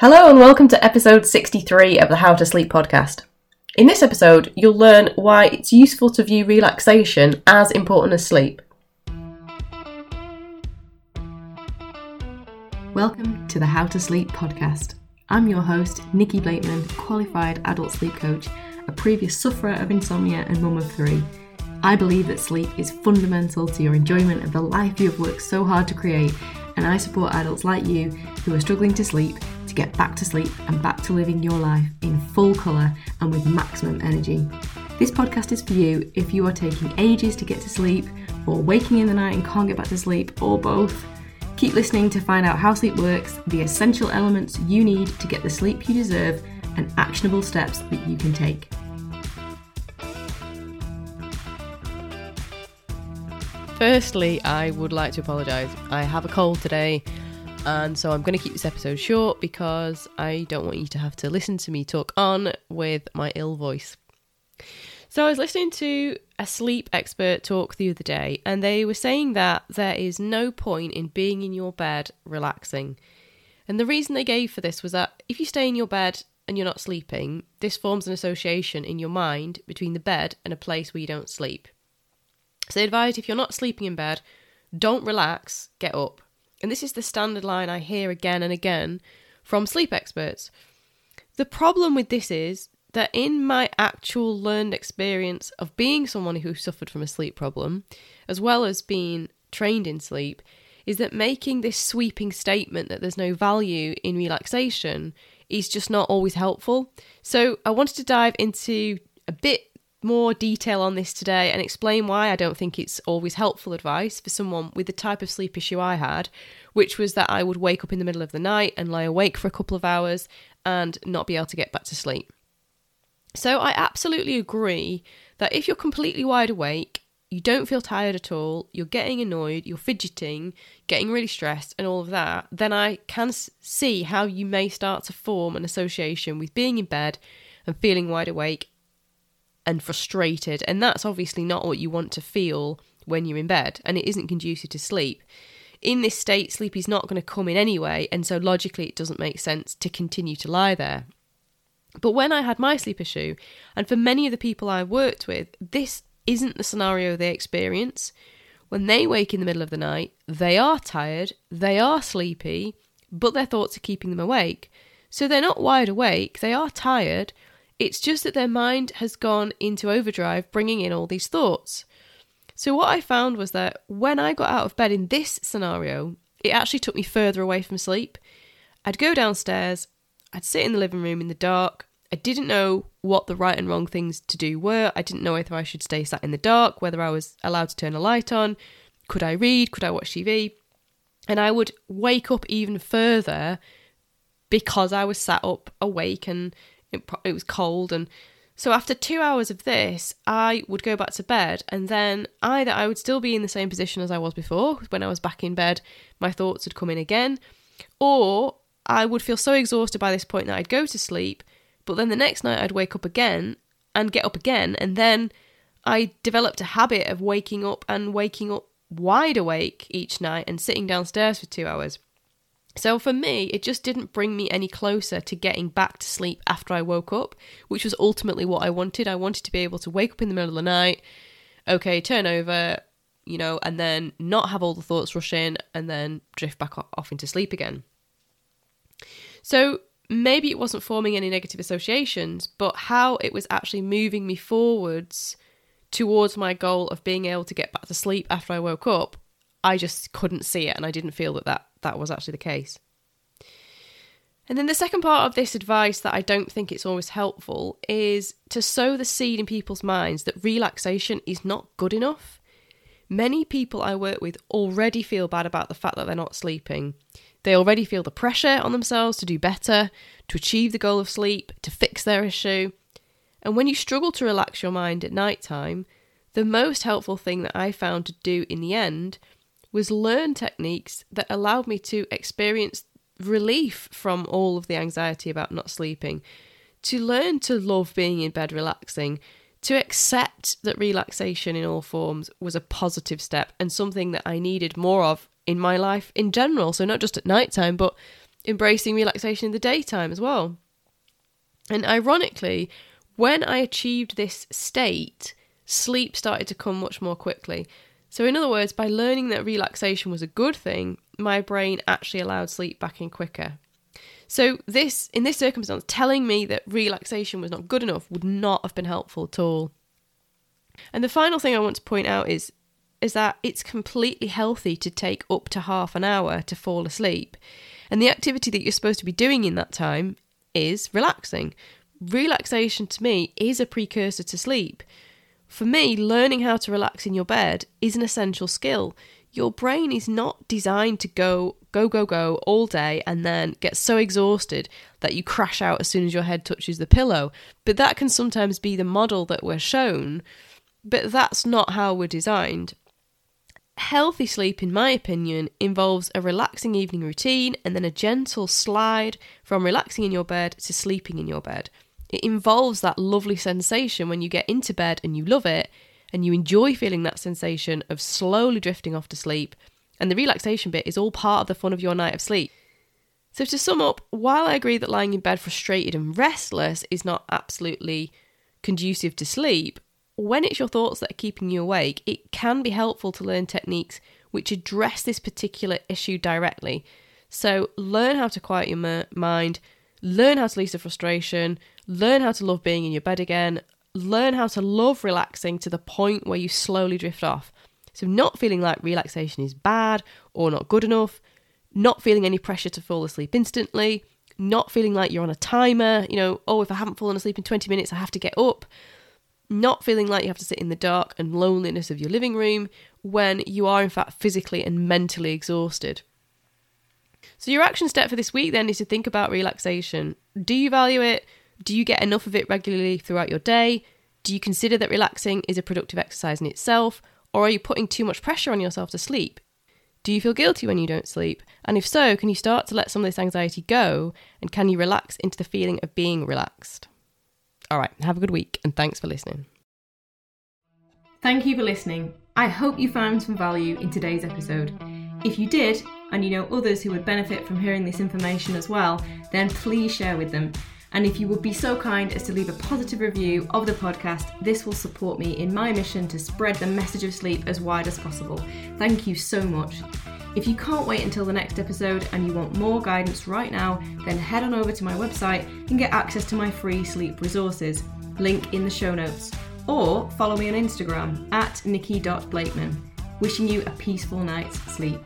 Hello and welcome to episode 63 of the How to Sleep podcast. In this episode, you'll learn why it's useful to view relaxation as important as sleep. Welcome to the How to Sleep podcast. I'm your host, Nikki Blakeman, qualified adult sleep coach, a previous sufferer of insomnia and mum of three. I believe that sleep is fundamental to your enjoyment of the life you have worked so hard to create, and I support adults like you who are struggling to sleep to get back to sleep and back to living your life in full colour and with maximum energy. This podcast is for you if you are taking ages to get to sleep, or waking in the night and can't get back to sleep, or both. Keep listening to find out how sleep works, the essential elements you need to get the sleep you deserve, and actionable steps that you can take. Firstly, I would like to apologise. I have a cold today, and so I'm going to keep this episode short because I don't want you to have to listen to me talk on with my ill voice. So, I was listening to a sleep expert talk the other day, and they were saying that there is no point in being in your bed relaxing. And the reason they gave for this was that if you stay in your bed and you're not sleeping, this forms an association in your mind between the bed and a place where you don't sleep. So they advised if you're not sleeping in bed, don't relax, get up. And this is the standard line I hear again and again from sleep experts. The problem with this is that in my actual learned experience of being someone who suffered from a sleep problem, as well as being trained in sleep, is that making this sweeping statement that there's no value in relaxation is just not always helpful. So I wanted to dive into a bit more detail on this today and explain why I don't think it's always helpful advice for someone with the type of sleep issue I had, which was that I would wake up in the middle of the night and lie awake for a couple of hours and not be able to get back to sleep. So I absolutely agree that if you're completely wide awake, you don't feel tired at all, you're getting annoyed, you're fidgeting, getting really stressed, and all of that, then I can see how you may start to form an association with being in bed and feeling wide awake and frustrated. And that's obviously not what you want to feel when you're in bed, and it isn't conducive to sleep. In this state, sleep is not going to come in anyway, and so logically, it doesn't make sense to continue to lie there. But when I had my sleep issue, and for many of the people I worked with, this isn't the scenario they experience. When they wake in the middle of the night, they are tired, they are sleepy, but their thoughts are keeping them awake. So they're not wide awake, they are tired, it's just that their mind has gone into overdrive, bringing in all these thoughts. So, what I found was that when I got out of bed in this scenario, it actually took me further away from sleep. I'd go downstairs, I'd sit in the living room in the dark. I didn't know what the right and wrong things to do were. I didn't know whether I should stay sat in the dark, whether I was allowed to turn a light on. Could I read? Could I watch TV? And I would wake up even further because I was sat up awake and it, it was cold and so after two hours of this, I would go back to bed, and then either I would still be in the same position as I was before. When I was back in bed, my thoughts would come in again, or I would feel so exhausted by this point that I'd go to sleep, but then the next night I'd wake up again and get up again, and then I developed a habit of waking up and waking up wide awake each night and sitting downstairs for two hours. So for me, it just didn't bring me any closer to getting back to sleep after I woke up, which was ultimately what I wanted. I wanted to be able to wake up in the middle of the night, okay, turn over, you know, and then not have all the thoughts rush in and then drift back off into sleep again. So maybe it wasn't forming any negative associations, but how it was actually moving me forwards towards my goal of being able to get back to sleep after I woke up, I just couldn't see it and I didn't feel that that that was actually the case. And then the second part of this advice that I don't think it's always helpful is to sow the seed in people's minds that relaxation is not good enough. Many people I work with already feel bad about the fact that they're not sleeping. They already feel the pressure on themselves to do better, to achieve the goal of sleep, to fix their issue. And when you struggle to relax your mind at night time, the most helpful thing that I found to do in the end was learn techniques that allowed me to experience relief from all of the anxiety about not sleeping, to learn to love being in bed relaxing, to accept that relaxation in all forms was a positive step and something that I needed more of in my life in general. So, not just at night time, but embracing relaxation in the daytime as well. And ironically, when I achieved this state, sleep started to come much more quickly. So, in other words, by learning that relaxation was a good thing, my brain actually allowed sleep back in quicker. So, this in this circumstance, telling me that relaxation was not good enough would not have been helpful at all. And the final thing I want to point out is is that it's completely healthy to take up to half an hour to fall asleep. And the activity that you're supposed to be doing in that time is relaxing. Relaxation to me is a precursor to sleep. For me, learning how to relax in your bed is an essential skill. Your brain is not designed to go, go, go, go all day and then get so exhausted that you crash out as soon as your head touches the pillow. But that can sometimes be the model that we're shown. But that's not how we're designed. Healthy sleep, in my opinion, involves a relaxing evening routine and then a gentle slide from relaxing in your bed to sleeping in your bed. It involves that lovely sensation when you get into bed and you love it and you enjoy feeling that sensation of slowly drifting off to sleep. And the relaxation bit is all part of the fun of your night of sleep. So, to sum up, while I agree that lying in bed frustrated and restless is not absolutely conducive to sleep, when it's your thoughts that are keeping you awake, it can be helpful to learn techniques which address this particular issue directly. So, learn how to quiet your mind, learn how to release the frustration, learn how to love being in your bed again, learn how to love relaxing to the point where you slowly drift off. So, not feeling like relaxation is bad or not good enough, not feeling any pressure to fall asleep instantly, not feeling like you're on a timer, you know, oh, if I haven't fallen asleep in 20 minutes, I have to get up, not feeling like you have to sit in the dark and loneliness of your living room when you are, in fact, physically and mentally exhausted. So, your action step for this week then is to think about relaxation. Do you value it? Do you get enough of it regularly throughout your day? Do you consider that relaxing is a productive exercise in itself? Or are you putting too much pressure on yourself to sleep? Do you feel guilty when you don't sleep? And if so, can you start to let some of this anxiety go? And can you relax into the feeling of being relaxed? All right, have a good week and thanks for listening. Thank you for listening. I hope you found some value in today's episode. If you did, and you know others who would benefit from hearing this information as well, then please share with them. And if you would be so kind as to leave a positive review of the podcast, this will support me in my mission to spread the message of sleep as wide as possible. Thank you so much. If you can't wait until the next episode and you want more guidance right now, then head on over to my website and get access to my free sleep resources. Link in the show notes. Or follow me on Instagram at nikki.blakeman. Wishing you a peaceful night's sleep.